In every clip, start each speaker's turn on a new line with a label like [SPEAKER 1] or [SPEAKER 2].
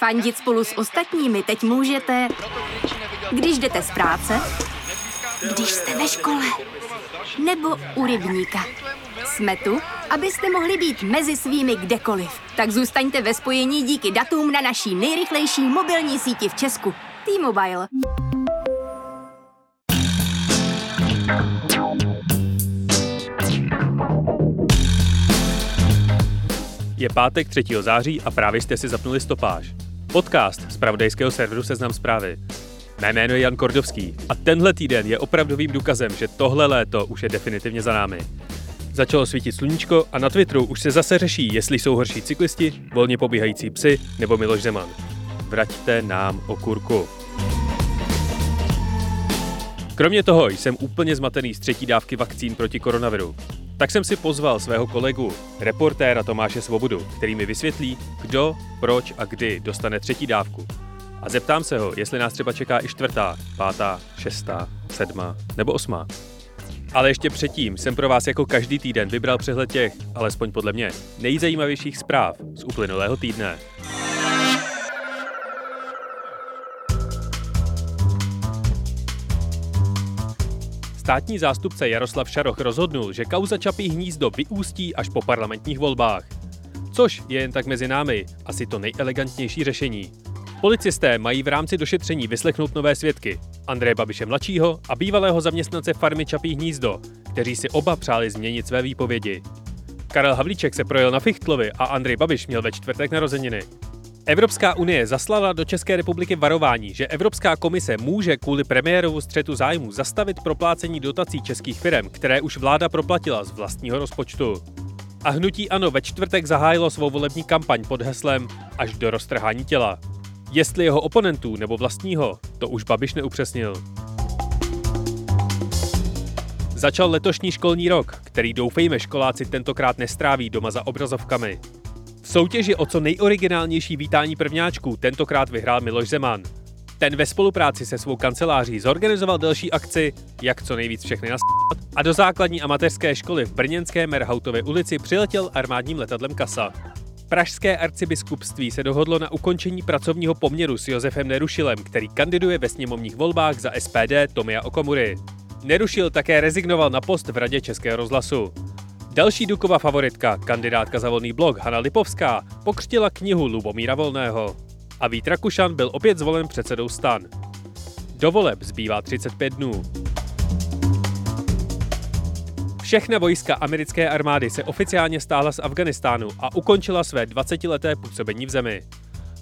[SPEAKER 1] Fandit spolu s ostatními teď můžete, když jdete z práce, když jste ve škole, nebo u rybníka. Jsme tu, abyste mohli být mezi svými kdekoliv. Tak zůstaňte ve spojení díky datům na naší nejrychlejší mobilní síti v Česku. T-Mobile.
[SPEAKER 2] Je pátek 3. září a právě jste si zapnuli stopáž. Podcast z pravodajského serveru Seznam zprávy. Mé jméno je Jan Kordovský a tenhle týden je opravdovým důkazem, že tohle léto už je definitivně za námi. Začalo svítit sluníčko a na Twitteru už se zase řeší, jestli jsou horší cyklisti, volně pobíhající psy nebo Miloš Zeman. Vraťte nám okurku. Kromě toho jsem úplně zmatený z třetí dávky vakcín proti koronaviru. Tak jsem si pozval svého kolegu, reportéra Tomáše Svobodu, který mi vysvětlí, kdo, proč a kdy dostane třetí dávku. A zeptám se ho, jestli nás třeba čeká i čtvrtá, pátá, šestá, sedmá nebo osmá. Ale ještě předtím jsem pro vás jako každý týden vybral přehled těch, alespoň podle mě, nejzajímavějších zpráv z uplynulého týdne. Státní zástupce Jaroslav Šaroch rozhodnul, že kauza Čapí hnízdo vyústí až po parlamentních volbách. Což je jen tak mezi námi asi to nejelegantnější řešení. Policisté mají v rámci došetření vyslechnout nové svědky, Andreje Babiše mladšího a bývalého zaměstnance farmy Čapí hnízdo, kteří si oba přáli změnit své výpovědi. Karel Havlíček se projel na Fichtlovi a Andrej Babiš měl ve čtvrtek narozeniny. Evropská unie zaslala do České republiky varování, že Evropská komise může kvůli premiérovu střetu zájmu zastavit proplácení dotací českých firm, které už vláda proplatila z vlastního rozpočtu. A hnutí ANO ve čtvrtek zahájilo svou volební kampaň pod heslem až do roztrhání těla. Jestli jeho oponentů nebo vlastního, to už Babiš neupřesnil. Začal letošní školní rok, který doufejme školáci tentokrát nestráví doma za obrazovkami. V soutěži o co nejoriginálnější vítání prvňáčků tentokrát vyhrál Miloš Zeman. Ten ve spolupráci se svou kanceláří zorganizoval další akci, jak co nejvíc všechny naspat, a do základní amatérské školy v brněnské Merhautově ulici přiletěl armádním letadlem Kasa. Pražské arcibiskupství se dohodlo na ukončení pracovního poměru s Josefem Nerušilem, který kandiduje ve sněmovních volbách za SPD Tomia Okamury. Nerušil také rezignoval na post v Radě Českého rozhlasu. Další Dukova favoritka, kandidátka za volný blok Hana Lipovská, pokřtila knihu Lubomíra Volného. A Vít Rakušan byl opět zvolen předsedou stan. Do voleb zbývá 35 dnů. Všechna vojska americké armády se oficiálně stáhla z Afganistánu a ukončila své 20-leté působení v zemi.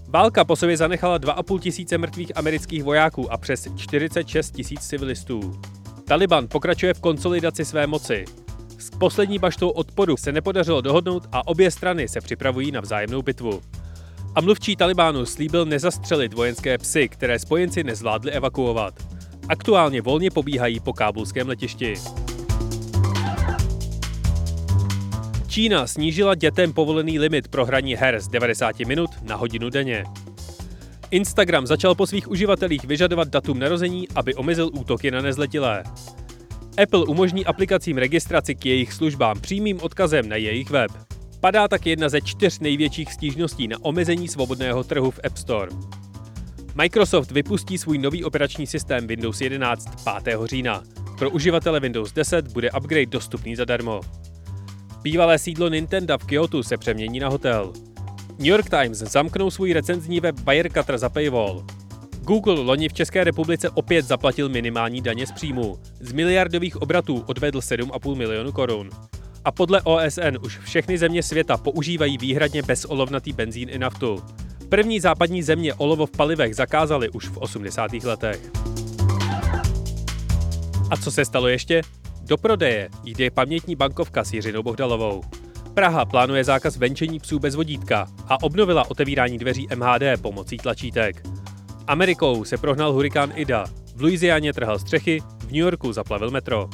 [SPEAKER 2] Válka po sobě zanechala 2,5 tisíce mrtvých amerických vojáků a přes 46 tisíc civilistů. Taliban pokračuje v konsolidaci své moci. S poslední baštou odporu se nepodařilo dohodnout a obě strany se připravují na vzájemnou bitvu. A mluvčí Talibánu slíbil nezastřelit vojenské psy, které spojenci nezvládli evakuovat. Aktuálně volně pobíhají po kábulském letišti. Čína snížila dětem povolený limit pro hraní her z 90 minut na hodinu denně. Instagram začal po svých uživatelích vyžadovat datum narození, aby omezil útoky na nezletilé. Apple umožní aplikacím registraci k jejich službám přímým odkazem na jejich web. Padá tak jedna ze čtyř největších stížností na omezení svobodného trhu v App Store. Microsoft vypustí svůj nový operační systém Windows 11 5. října. Pro uživatele Windows 10 bude upgrade dostupný zadarmo. Bývalé sídlo Nintendo v Kyoto se přemění na hotel. New York Times zamknou svůj recenzní web Wirecutter za paywall. Google loni v České republice opět zaplatil minimální daně z příjmu. Z miliardových obratů odvedl 7,5 milionu korun. A podle OSN už všechny země světa používají výhradně bezolovnatý benzín i naftu. První západní země olovo v palivech zakázali už v 80. letech. A co se stalo ještě? Do prodeje jde pamětní bankovka s Jiřinou Bohdalovou. Praha plánuje zákaz venčení psů bez vodítka a obnovila otevírání dveří MHD pomocí tlačítek. Amerikou se prohnal hurikán Ida, v Louisianě trhal střechy, v New Yorku zaplavil metro.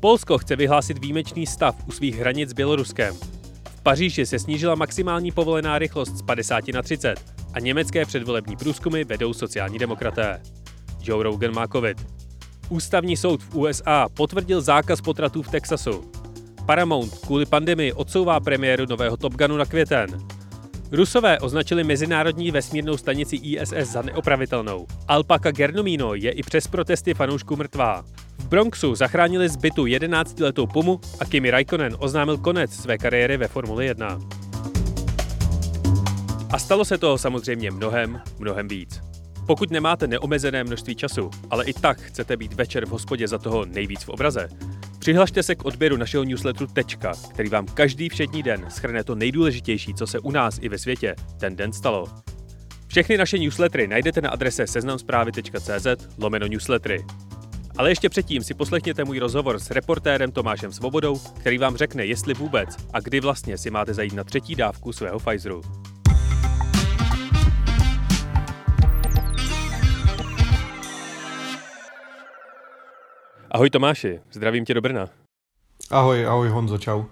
[SPEAKER 2] Polsko chce vyhlásit výjimečný stav u svých hranic s Běloruskem. V Paříži se snížila maximální povolená rychlost z 50 na 30 a německé předvolební průzkumy vedou sociální demokraté. Joe Rogan má covid. Ústavní soud v USA potvrdil zákaz potratů v Texasu. Paramount kvůli pandemii odsouvá premiéru nového Top Gunu na květen. Rusové označili mezinárodní vesmírnou stanici ISS za neopravitelnou. Alpaka Gernomino je i přes protesty fanoušků mrtvá. V Bronxu zachránili zbytu 11-letou Pumu a Kimi Raikkonen oznámil konec své kariéry ve Formuli 1. A stalo se toho samozřejmě mnohem, mnohem víc. Pokud nemáte neomezené množství času, ale i tak chcete být večer v hospodě za toho nejvíc v obraze, přihlašte se k odběru našeho newsletteru Tečka, který vám každý všední den schrne to nejdůležitější, co se u nás i ve světě ten den stalo. Všechny naše newslettery najdete na adrese seznamsprávy.cz lomeno newslettery. Ale ještě předtím si poslechněte můj rozhovor s reportérem Tomášem Svobodou, který vám řekne, jestli vůbec a kdy vlastně si máte zajít na třetí dávku svého Pfizeru. Ahoj Tomáši, zdravím tě do Brna.
[SPEAKER 3] Ahoj, ahoj Honzo, čau.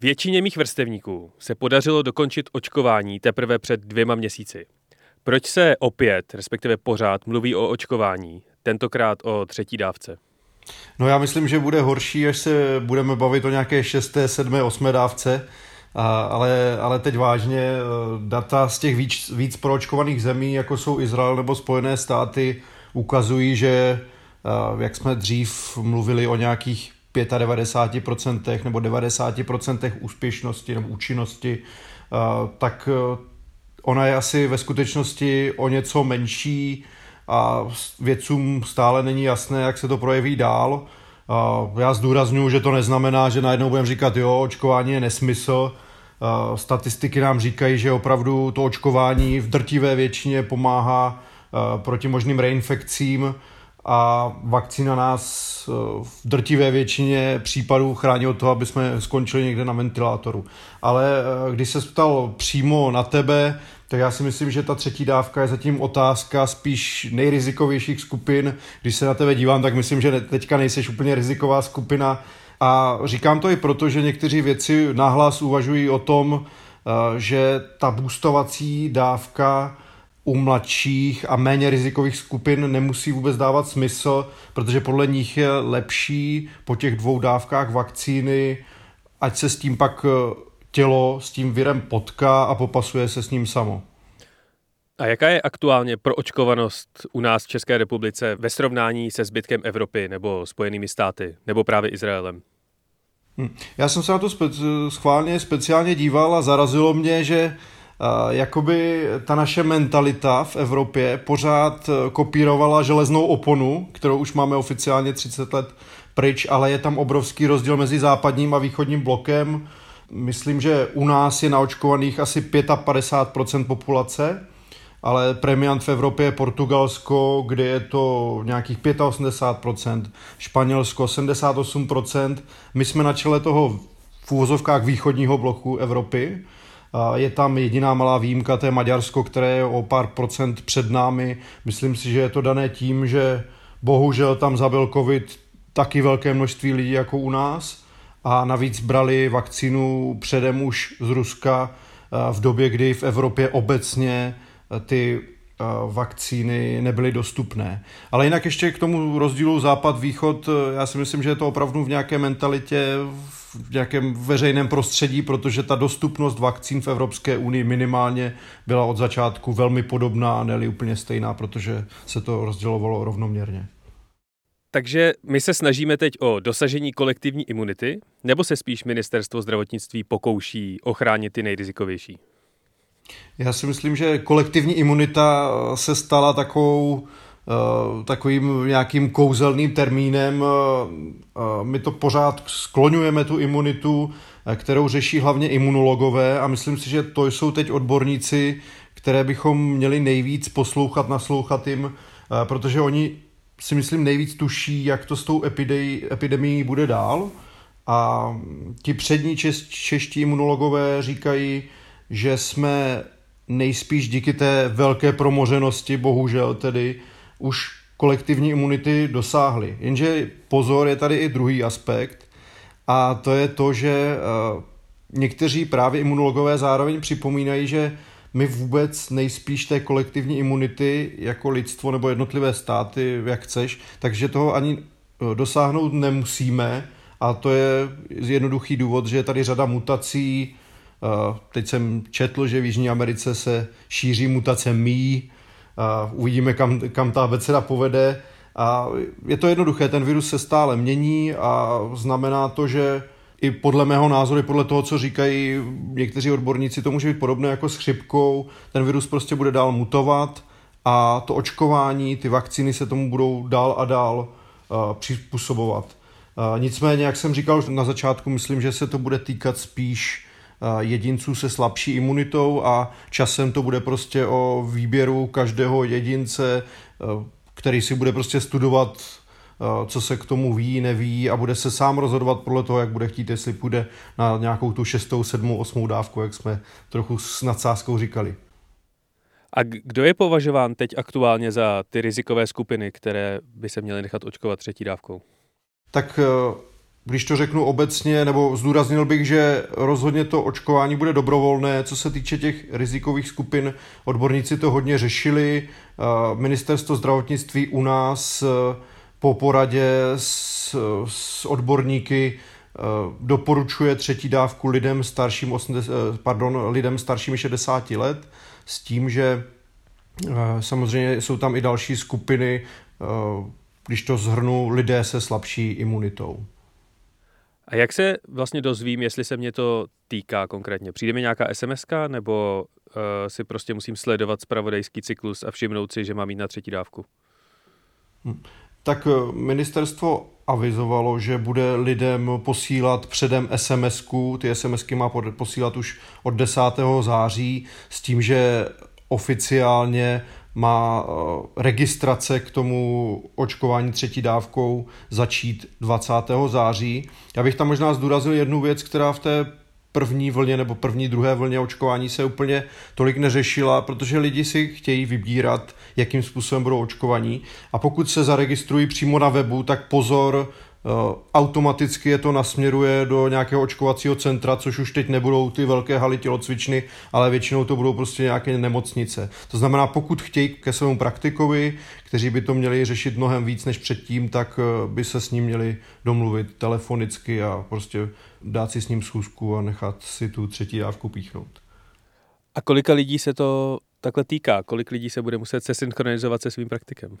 [SPEAKER 2] Většině mých vrstevníků se podařilo dokončit očkování teprve před dvěma měsíci. Proč se opět, respektive pořád, mluví o očkování, tentokrát o třetí dávce?
[SPEAKER 3] No já myslím, že bude horší, až se budeme bavit o nějaké šesté, sedmé, osmé dávce, a, ale, ale teď vážně eh, data z těch víc, víc proočkovaných zemí, jako jsou Izrael nebo Spojené státy, ukazují, že jak jsme dřív mluvili o nějakých 95% nebo 90% úspěšnosti nebo účinnosti, eh, tak eh, ona je asi ve skutečnosti o něco menší a vědcům stále není jasné, jak se to projeví dál. Já zdůraznuju, že to neznamená, že najednou budeme říkat, jo, očkování je nesmysl. Statistiky nám říkají, že opravdu to očkování v drtivé většině pomáhá proti možným reinfekcím a vakcína nás eh, v drtivé většině případů chrání od toho, aby jsme skončili někde na ventilátoru. Ale eh, když se ptal přímo na tebe, tak já si myslím, že ta třetí dávka je zatím otázka spíš nejrizikovějších skupin. Když se na tebe dívám, tak myslím, že teďka nejseš úplně riziková skupina. A říkám to i proto, že někteří věci nahlas uvažují o tom, eh, že ta boostovací dávka u mladších a méně rizikových skupin nemusí vůbec dávat smysl, protože podle nich je lepší po těch dvou dávkách vakcíny, ať se s tím pak eh, tělo s tím virem potká a popasuje se s ním samo.
[SPEAKER 2] A jaká je aktuálně proočkovanost u nás v České republice ve srovnání se zbytkem Evropy nebo Spojenými státy nebo právě Izraelem?
[SPEAKER 3] Hm. Já jsem se na to spe- schválně speciálně díval a zarazilo mě, že jakoby ta naše mentalita v Evropě pořád eh, kopírovala železnou oponu, kterou už máme oficiálně 30 let pryč, ale je tam obrovský rozdíl mezi západním a východním blokem. Myslím, že u nás je naočkovaných asi 55% populace, ale premiant v Evropě je Portugalsko, kde je to nějakých 85%, Španělsko 78%. My jsme na čele toho v úvozovkách východního bloku Evropy, je tam jediná malá výjimka, to je Maďarsko, které je o pár procent před námi. Myslím si, že je to dané tím, že bohužel tam zabil covid taky velké množství lidí jako u nás a navíc brali vakcínu předem už z Ruska v době, kdy v Evropě obecně ty vakcíny nebyly dostupné. Ale jinak ještě k tomu rozdílu západ-východ, já si myslím, že je to opravdu v nějaké mentalitě, v nějakém veřejném prostředí, protože ta dostupnost vakcín v Evropské unii minimálně byla od začátku velmi podobná, ne úplně stejná, protože se to rozdělovalo rovnoměrně.
[SPEAKER 2] Takže my se snažíme teď o dosažení kolektivní imunity, nebo se spíš ministerstvo zdravotnictví pokouší ochránit ty nejrizikovější?
[SPEAKER 3] Já si myslím, že kolektivní imunita se stala takovou takovým nějakým kouzelným termínem. Eh, eh, my to pořád skloňujeme tu imunitu, kterou řeší hlavně imunologové a myslím si, že to jsou teď odborníci, které bychom měli nejvíc poslouchat, naslouchat jim, protože oni si myslím nejvíc tuší, jak to s tou epidemií bude dál. A ti přední češ, čeští imunologové říkají, že jsme nejspíš díky té velké promořenosti, bohužel tedy, už kolektivní imunity dosáhly. Jenže pozor, je tady i druhý aspekt a to je to, že eh, někteří právě imunologové zároveň připomínají, že my vůbec nejspíš té kolektivní imunity jako lidstvo nebo jednotlivé státy, jak chceš, takže toho ani eh, dosáhnout nemusíme a to je jednoduchý důvod, že je tady řada mutací, Teď jsem četl, že v Jižní Americe se šíří mutace mí. Uvidíme, kam, kam ta abeceda povede. A je to jednoduché, ten virus se stále mění a znamená to, že i podle mého názoru, i podle toho, co říkají někteří odborníci, to může být podobné jako s chřipkou. Ten virus prostě bude dál mutovat a to očkování, ty vakcíny se tomu budou dál a dál uh, přizpůsobovat. Uh, nicméně, jak jsem říkal na začátku, myslím, že se to bude týkat spíš jedinců se slabší imunitou a časem to bude prostě o výběru každého jedince, který si bude prostě studovat co se k tomu ví, neví a bude se sám rozhodovat podle toho, jak bude chtít, jestli půjde na nějakou tu šestou, sedmou, osmou dávku, jak jsme trochu s nadsázkou říkali.
[SPEAKER 2] A kdo je považován teď aktuálně za ty rizikové skupiny, které by se měly nechat očkovat třetí dávkou?
[SPEAKER 3] Tak eh, když to řeknu obecně, nebo zdůraznil bych, že rozhodně to očkování bude dobrovolné. Co se týče těch rizikových skupin, odborníci to hodně řešili. Eh, ministerstvo zdravotnictví u nás po poradě s, s odborníky eh, doporučuje třetí dávku lidem starším 80, eh, pardon, lidem staršími 60 let s tím, že eh, samozřejmě jsou tam i další skupiny, když to zhrnu, lidé se slabší imunitou.
[SPEAKER 2] A jak se vlastně dozvím, jestli se mě to týká konkrétně? Přijde mi nějaká SMS nebo uh, si prostě musím sledovat spravodajský cyklus a všimnout si, že mám jít na třetí dávku?
[SPEAKER 3] Hm tak eh, ministerstvo avizovalo, že bude lidem posílat předem sms Ty SMSky má posílat už od 10. září s tím, že oficiálně má eh, registrace k tomu očkování třetí dávkou začít 20. září. Já bych tam možná zdůraznil jednu věc, která v té první vlně nebo první, druhé vlně očkování se úplně tolik neřešila, protože lidi si chtějí vybírat, jakým způsobem budou očkovaní. A pokud se zaregistrují přímo na webu, tak pozor, automaticky je to nasměruje do nějakého očkovacího centra, což už teď nebudou ty velké haly tělocvičny, ale většinou to budou prostě nějaké nemocnice. To znamená, pokud chtějí ke svému praktikovi, kteří by to měli řešit mnohem víc než předtím, tak eh, by se s ním měli domluvit telefonicky a prostě dát si s ním schůzku a nechat si tu třetí dávku píchnout.
[SPEAKER 2] A kolika lidí se to takhle týká? Kolik lidí se bude muset se synchronizovat se svým praktikem?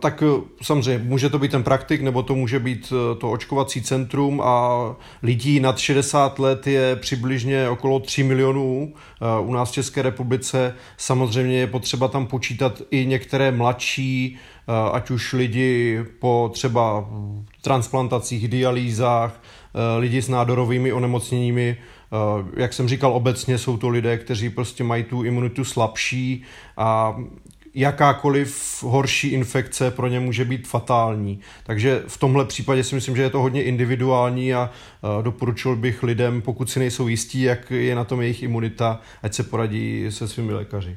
[SPEAKER 3] Tak e, samozřejmě může to být ten praktik, nebo to může být e, to očkovací centrum a lidí nad 60 let je přibližně okolo 3 milionů u nás v České republice. Samozřejmě je potřeba tam počítat i některé mladší, ať už lidi po třeba transplantacích, dialýzách, lidi s nádorovými onemocněními, jak jsem říkal, obecně jsou to lidé, kteří prostě mají tu imunitu slabší a jakákoliv horší infekce pro ně může být fatální. Takže v tomhle případě si myslím, že je to hodně individuální a doporučil bych lidem, pokud si nejsou jistí, jak je na tom jejich imunita, ať se poradí se svými lékaři.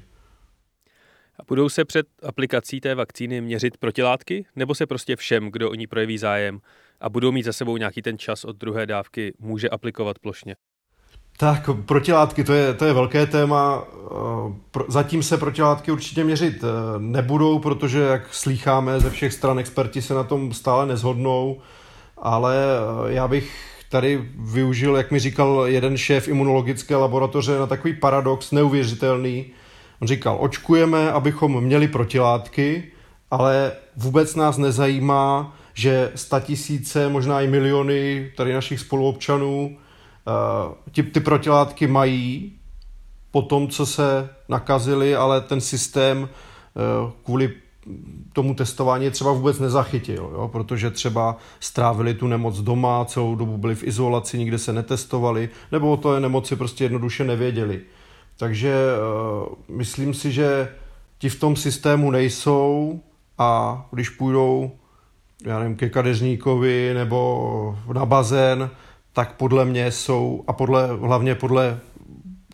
[SPEAKER 2] A budou se před aplikací té vakcíny měřit protilátky, nebo se prostě všem, kdo o ní projeví zájem a budou mít za sebou nějaký ten čas od druhé dávky, může aplikovat plošně?
[SPEAKER 3] Tak, protilátky, to je, to je velké téma. Eh, zatím se protilátky určitě měřit eh, nebudou, protože, jak slýcháme ze všech stran, experti se na tom stále nezhodnou, ale eh, já bych tady využil, jak mi říkal jeden šéf imunologické laboratoře, na takový paradox neuvěřitelný. On říkal, očkujeme, abychom měli protilátky, ale vůbec nás nezajímá, že tisíce, možná i miliony tady našich spoluobčanů ty, ty protilátky mají po tom, co se nakazili, ale ten systém eh, kvůli tomu testování třeba vůbec nezachytil, jo? protože třeba strávili tu nemoc doma, celou dobu byli v izolaci, nikde se netestovali, nebo o té nemoci prostě jednoduše nevěděli. Takže uh, myslím si, že ti v tom systému nejsou a když půjdou já nevím, ke kadeřníkovi nebo na bazén, tak podle mě jsou, a podle, hlavně podle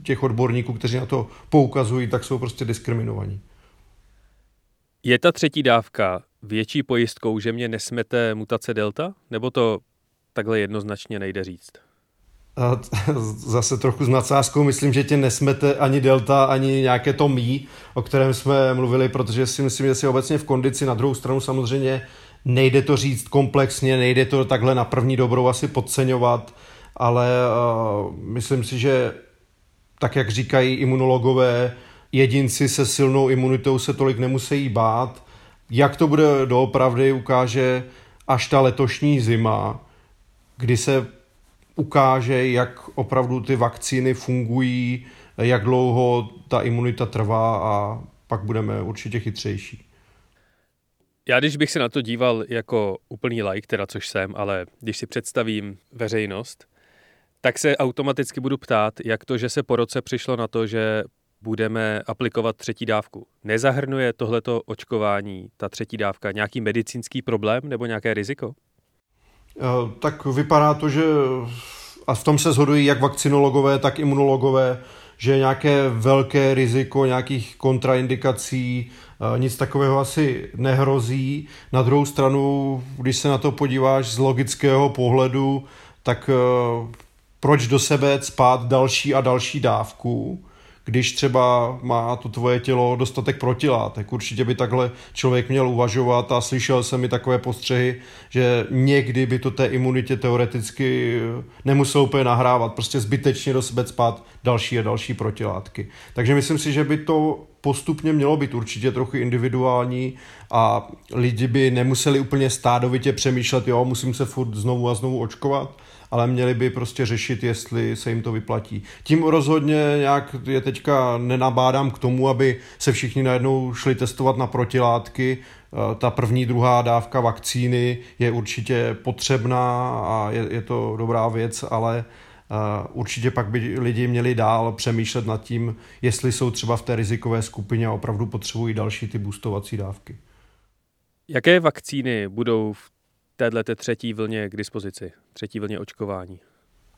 [SPEAKER 3] těch odborníků, kteří na to poukazují, tak jsou prostě diskriminovaní.
[SPEAKER 2] Je ta třetí dávka větší pojistkou, že mě nesmete mutace delta? Nebo to takhle jednoznačně nejde říct?
[SPEAKER 3] A zase trochu s nadsázkou myslím, že tě nesmete ani delta, ani nějaké to mí, o kterém jsme mluvili, protože si myslím, že si obecně v kondici na druhou stranu samozřejmě nejde to říct komplexně, nejde to takhle na první dobrou asi podceňovat ale uh, myslím si, že tak, jak říkají imunologové, jedinci se silnou imunitou se tolik nemusí bát. Jak to bude doopravdy, ukáže až ta letošní zima, kdy se ukáže, jak opravdu ty vakcíny fungují, jak dlouho ta imunita trvá a pak budeme určitě chytřejší.
[SPEAKER 2] Já když bych se na to díval jako úplný like, teda což jsem, ale když si představím veřejnost, tak se automaticky budu ptát, jak to, že se po roce přišlo na to, že budeme aplikovat třetí dávku. Nezahrnuje tohleto očkování, ta třetí dávka, nějaký medicínský problém nebo nějaké riziko?
[SPEAKER 3] Eh, tak vypadá to, že a v tom se shodují jak vakcinologové, tak imunologové, že nějaké velké riziko nějakých kontraindikací, nic takového asi nehrozí. Na druhou stranu, když se na to podíváš z logického pohledu, tak eh, proč do sebe spát další a další dávku? Když třeba má to tvoje tělo dostatek protilátek. Určitě by takhle člověk měl uvažovat a slyšel jsem mi takové postřehy, že někdy by to té imunitě teoreticky nemuselo úplně nahrávat, prostě zbytečně do sebe spát další a další protilátky. Takže myslím si, že by to postupně mělo být určitě trochu individuální a lidi by nemuseli úplně stádovitě přemýšlet, jo, musím se furt znovu a znovu očkovat, ale měli by prostě řešit, jestli se jim to vyplatí. Tím rozhodně nějak je teďka nenabádám k tomu, aby se všichni najednou šli testovat na protilátky. Eh, ta první, druhá dávka vakcíny je určitě potřebná a je, je to dobrá věc, ale Uh, určitě pak by lidi měli dál přemýšlet nad tím, jestli jsou třeba v té rizikové skupině a opravdu potřebují další ty boostovací dávky.
[SPEAKER 2] Jaké vakcíny budou v této třetí vlně k dispozici, třetí vlně očkování?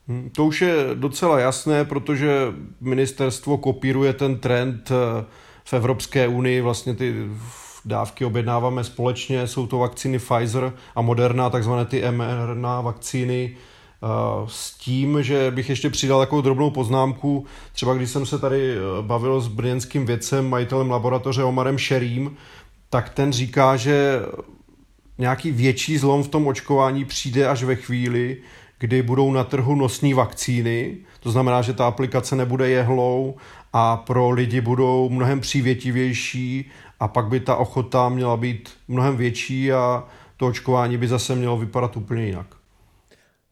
[SPEAKER 3] Hm, to už je docela jasné, protože ministerstvo kopíruje ten trend eh, v Evropské unii, vlastně ty dávky objednáváme společně, jsou to vakcíny Pfizer a Moderna, takzvané ty mRNA vakcíny, eh, s tím, že bych ještě přidal takovou drobnou poznámku, třeba když jsem se tady eh, bavil s brněnským vědcem, majitelem laboratoře Omarem Šerým, tak ten říká, že nějaký větší zlom v tom očkování přijde až ve chvíli, kdy budou na trhu nosní vakcíny, to znamená, že ta aplikace nebude jehlou a pro lidi budou mnohem přívětivější a pak by ta ochota měla být mnohem větší a to očkování by zase mělo vypadat úplně jinak.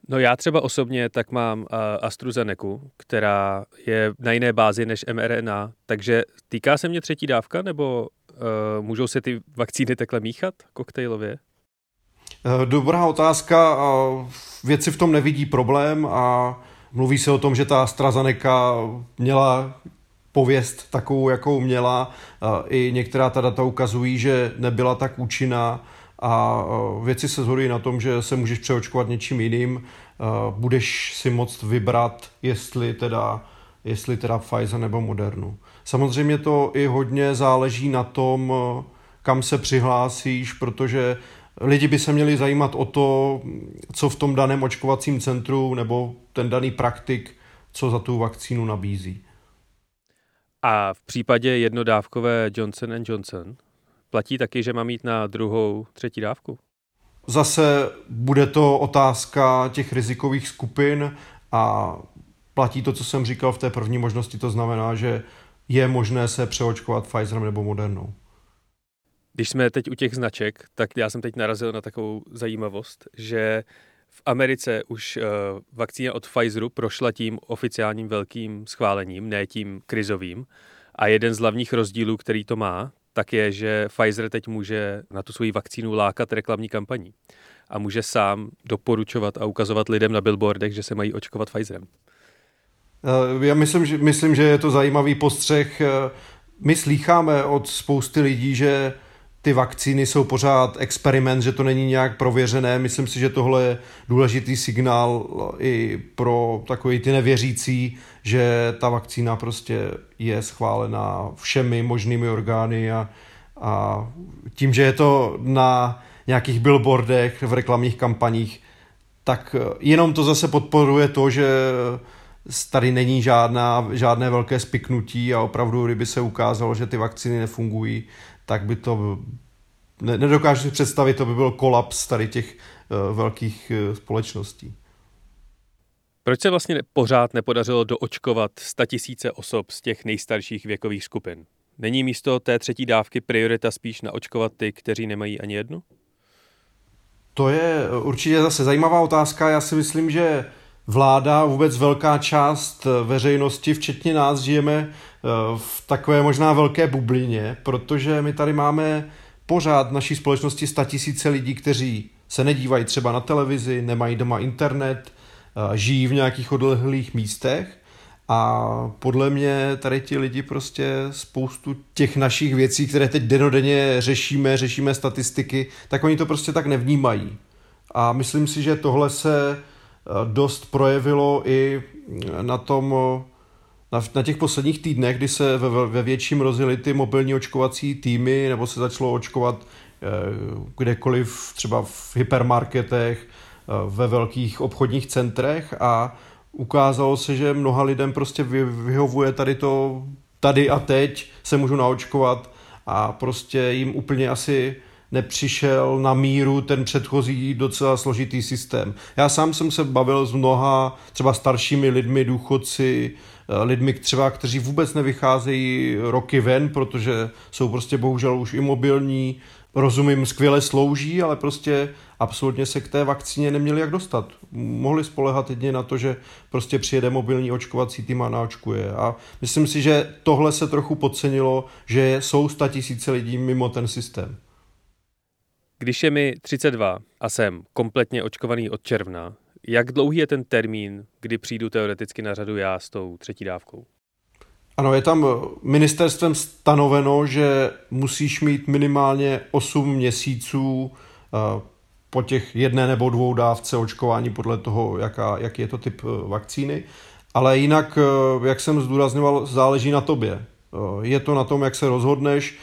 [SPEAKER 2] No já třeba osobně tak mám uh, AstraZeneca, která je na jiné bázi než mRNA, takže týká se mě třetí dávka, nebo uh, můžou se ty vakcíny takhle míchat koktejlově?
[SPEAKER 3] Eh, dobrá otázka. Věci v tom nevidí problém a mluví se o tom, že ta AstraZeneca měla pověst takovou, jakou měla. I některá ta data ukazují, že nebyla tak účinná a věci se zhodují na tom, že se můžeš přeočkovat něčím jiným. Budeš si moct vybrat, jestli teda, jestli teda Pfizer nebo Modernu. Samozřejmě to i hodně záleží na tom, kam se přihlásíš, protože lidi by se měli zajímat o to, co v tom daném očkovacím centru nebo ten daný praktik, co za tu vakcínu nabízí.
[SPEAKER 2] A v případě jednodávkové Johnson Johnson platí taky, že má mít na druhou, třetí dávku?
[SPEAKER 3] Zase bude to otázka těch rizikových skupin a platí to, co jsem říkal v té první možnosti, to znamená, že je možné se přeočkovat Pfizerem nebo Modernou.
[SPEAKER 2] Když jsme teď u těch značek, tak já jsem teď narazil na takovou zajímavost, že v Americe už uh, vakcína od Pfizeru prošla tím oficiálním velkým schválením, ne tím krizovým. A jeden z hlavních rozdílů, který to má, tak je, že Pfizer teď může na tu svoji vakcínu lákat reklamní kampaní. A může sám doporučovat a ukazovat lidem na billboardech, že se mají očkovat Pfizerem.
[SPEAKER 3] Eh, já myslím, že, myslím, že je to zajímavý postřeh. Eh, my slýcháme od spousty lidí, že ty vakcíny jsou pořád experiment, že to není nějak prověřené. Myslím si, že tohle je důležitý signál i pro takový ty nevěřící, že ta vakcína prostě je schválená všemi možnými orgány a, a tím, že je to na nějakých billboardech, v reklamních kampaních, tak jenom to zase podporuje to, že tady není žádná, žádné velké spiknutí a opravdu, kdyby se ukázalo, že ty vakcíny nefungují, tak by to, ne, nedokážu si představit, to by byl kolaps tady těch uh, velkých uh, společností.
[SPEAKER 2] Proč se vlastně pořád nepodařilo doočkovat 100 tisíce osob z těch nejstarších věkových skupin? Není místo té třetí dávky priorita spíš naočkovat ty, kteří nemají ani jednu?
[SPEAKER 3] To je určitě zase zajímavá otázka. Já si myslím, že vláda, vůbec velká část veřejnosti, včetně nás, žijeme eh, v takové možná velké bublině, protože my tady máme pořád v naší společnosti tisíce lidí, kteří se nedívají třeba na televizi, nemají doma internet, eh, žijí v nějakých odlehlých místech a podle mě tady ti lidi prostě spoustu těch našich věcí, které teď denodenně řešíme, řešíme statistiky, tak oni to prostě tak nevnímají. A myslím si, že tohle se eh, dost projevilo i na tom, na, na těch posledních týdnech, kdy se ve, ve větším rozjeli ty mobilní očkovací týmy, nebo se začalo očkovat eh, kdekoliv, třeba v hypermarketech, eh, ve velkých obchodních centrech a ukázalo se, že mnoha lidem prostě vyhovuje tady to, tady a teď se můžu naočkovat a prostě jim úplně asi nepřišel na míru ten předchozí docela složitý systém. Já sám jsem se bavil s mnoha třeba staršími lidmi, důchodci, eh, lidmi třeba, kteří vůbec nevycházejí roky ven, protože jsou prostě bohužel už imobilní, rozumím, skvěle slouží, ale prostě absolutně se k té vakcíně neměli jak dostat. Mohli spolehat jedině na to, že prostě přijede mobilní očkovací tým a naočkuje. A myslím si, že tohle se trochu podcenilo, že jsou tisíce lidí mimo ten systém.
[SPEAKER 2] Když je mi 32 a jsem kompletně očkovaný od června, jak dlouhý je ten termín, kdy přijdu teoreticky na řadu já s tou třetí dávkou?
[SPEAKER 3] Ano, je tam ministerstvem stanoveno, že musíš mít minimálně 8 měsíců eh, po těch jedné nebo dvou dávce očkování podle toho, jaká, jaký je to typ eh, vakcíny. Ale jinak, eh, jak jsem zdůrazňoval, záleží na tobě. Je to na tom, jak se rozhodneš.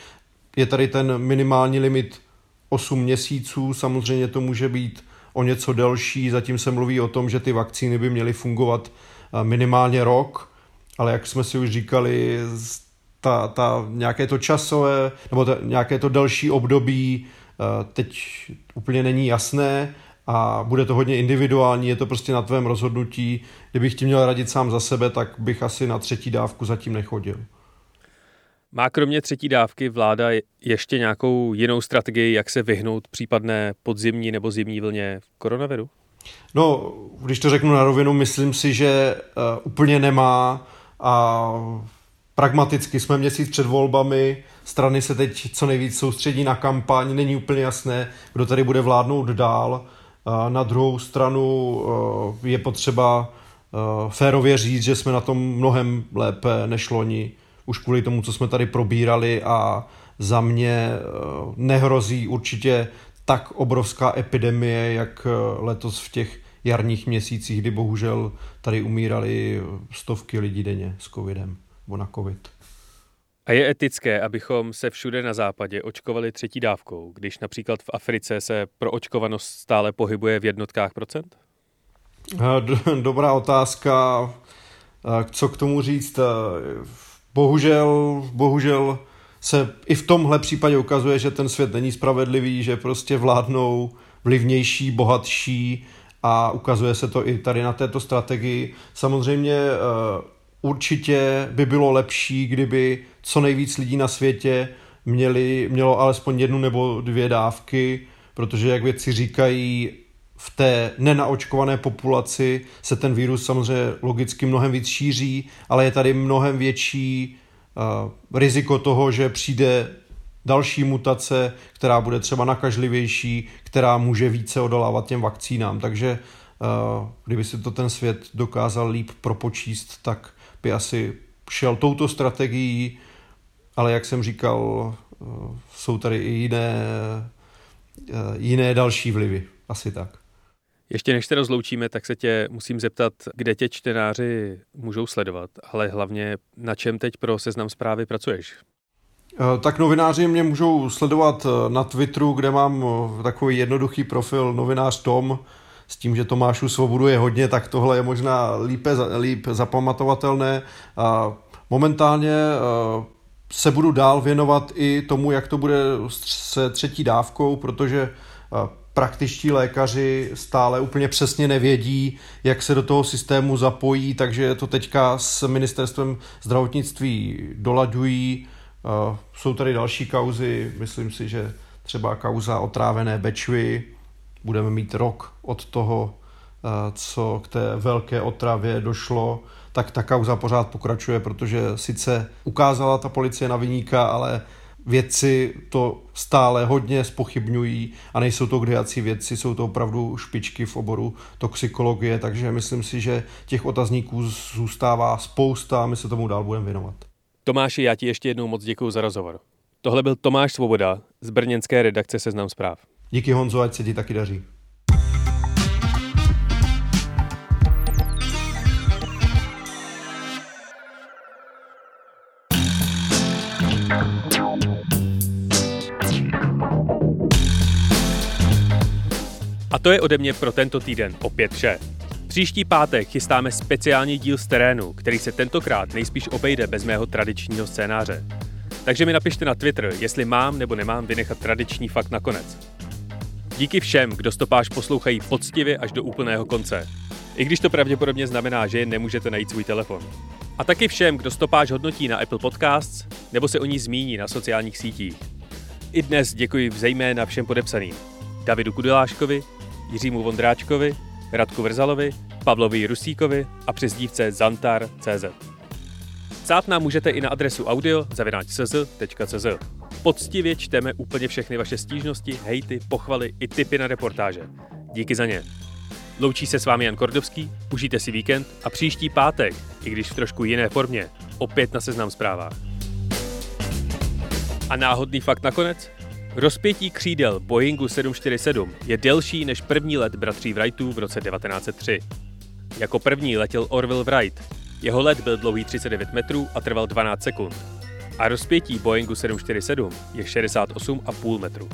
[SPEAKER 3] Je tady ten minimální limit 8 měsíců, samozřejmě to může být o něco delší, zatím se mluví o tom, že ty vakcíny by měly fungovat minimálně rok, ale jak jsme si už říkali, ta, ta nějaké to časové, nebo ta, nějaké to další období eh, teď úplně není jasné a bude to hodně individuální, je to prostě na tvém rozhodnutí. Kdybych ti měl radit sám za sebe, tak bych asi na třetí dávku zatím nechodil.
[SPEAKER 2] Má kromě třetí dávky vláda ještě nějakou jinou strategii, jak se vyhnout případné podzimní nebo zimní vlně koronaviru?
[SPEAKER 3] No, když to řeknu na rovinu, myslím si, že uh, úplně nemá a pragmaticky jsme měsíc před volbami, strany se teď co nejvíc soustředí na kampaň, není úplně jasné, kdo tady bude vládnout dál. Na druhou stranu eh, je potřeba eh, férově říct, že jsme na tom mnohem lépe než loni, už kvůli tomu, co jsme tady probírali a za mě eh, nehrozí určitě tak obrovská epidemie, jak letos v těch jarních měsících, kdy bohužel tady umírali stovky lidí denně s covidem nebo na covid.
[SPEAKER 2] A je etické, abychom se všude na západě očkovali třetí dávkou, když například v Africe se proočkovanost stále pohybuje v jednotkách procent?
[SPEAKER 3] Dobrá otázka. Co k tomu říct? Bohužel, bohužel se i v tomhle případě ukazuje, že ten svět není spravedlivý, že prostě vládnou vlivnější, bohatší a ukazuje se to i tady na této strategii. Samozřejmě eh, určitě by bylo lepší, kdyby co nejvíc lidí na světě měli, mělo alespoň jednu nebo dvě dávky, protože jak vědci říkají, v té nenaočkované populaci se ten virus samozřejmě logicky mnohem víc šíří, ale je tady mnohem větší uh, riziko toho, že přijde další mutace, která bude třeba nakažlivější, která může více odolávat těm vakcínám. Takže uh, kdyby si to ten svět dokázal líp propočíst, tak by asi šel touto strategií, ale jak jsem říkal, uh, jsou tady i jiné, jiné další vlivy. Asi tak.
[SPEAKER 2] Ještě než se rozloučíme, tak se tě musím zeptat, kde tě čtenáři můžou sledovat, ale hlavně na čem teď pro seznam zprávy pracuješ?
[SPEAKER 3] Eh, tak novináři mě můžou sledovat eh, na Twitteru, kde mám eh, takový jednoduchý profil novinář Tom, s tím, že Tomášu Svobodu je hodně, tak tohle je možná lípe, líp zapamatovatelné. A momentálně se budu dál věnovat i tomu, jak to bude se třetí dávkou, protože praktičtí lékaři stále úplně přesně nevědí, jak se do toho systému zapojí, takže to teďka s ministerstvem zdravotnictví dolaďují. Jsou tady další kauzy, myslím si, že třeba kauza otrávené Bečvy, budeme mít rok od toho, co k té velké otravě došlo, tak ta kauza pořád pokračuje, protože sice ukázala ta policie na vyníka, ale vědci to stále hodně spochybňují a nejsou to kdejací vědci, jsou to opravdu špičky v oboru toxikologie, takže myslím si, že těch otazníků zůstává spousta a my se tomu dál budeme věnovat.
[SPEAKER 2] Tomáši, já ti ještě jednou moc děkuji za rozhovor. Tohle byl Tomáš Svoboda z brněnské redakce Seznam zpráv.
[SPEAKER 3] Díky Honzo, ať se ti taky daří.
[SPEAKER 2] To je ode mě pro tento týden opět vše. Příští pátek chystáme speciální díl z terénu, který se tentokrát nejspíš obejde bez mého tradičního scénáře. Takže mi napište na Twitter, jestli mám nebo nemám vynechat tradiční fakt nakonec. Díky všem, kdo stopáž poslouchají poctivě až do úplného konce. I když to pravděpodobně znamená, že jen nemůžete najít svůj telefon. A taky všem, kdo stopáž hodnotí na Apple Podcasts nebo se o ní zmíní na sociálních sítích. I dnes děkuji zejména všem podepsaným. Davidu Kudeláškovi, Jiřímu Vondráčkovi, Radku Vrzalovi, Pavlovi Rusíkovi a přezdívce Zantar.cz. Psát nám můžete i na adresu audio.cz.cz. Poctivě čteme úplně všechny vaše stížnosti, hejty, pochvaly i tipy na reportáže. Díky za ně. Loučí se s vámi Jan Kordovský, užijte si víkend a příští pátek, i když v trošku jiné formě, opět na seznam zprávách. A náhodný fakt nakonec? Rozpětí křídel Boeingu 747 je delší než první let bratří Wrightů v roce 1903. Jako první letěl Orville Wright. Jeho let byl dlouhý 39 metrů a trval 12 sekund. A rozpětí Boeingu 747 je 68,5 metrů.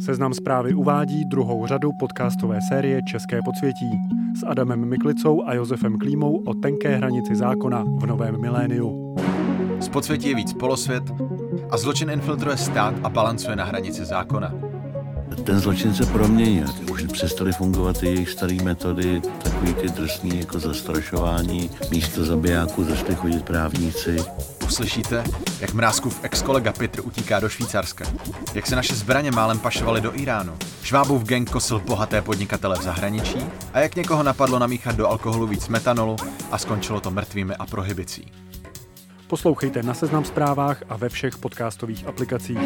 [SPEAKER 4] Seznam zprávy uvádí druhou řadu podcastové série České podsvětí s Adamem Miklicou a Josefem Klímou o tenké hranici zákona v novém miléniu.
[SPEAKER 5] Z podsvětí je víc polosvět a zločin infiltruje stát a balancuje na hranici zákona.
[SPEAKER 6] Ten zločin se proměnil. Už přestaly fungovat ty jejich staré metody, takový ty drsný jako zastrašování. Místo zabijáků začali chodit právníci.
[SPEAKER 5] Uslyšíte, jak Mrázkův ex-kolega Petr utíká do Švýcarska, jak se naše zbraně málem pašovaly do Iránu, Švábův gang kosil bohaté podnikatele v zahraničí a jak někoho napadlo namíchat do alkoholu víc metanolu a skončilo to mrtvými a prohibicí.
[SPEAKER 4] Poslouchejte na Seznam zprávách a ve všech podcastových aplikacích.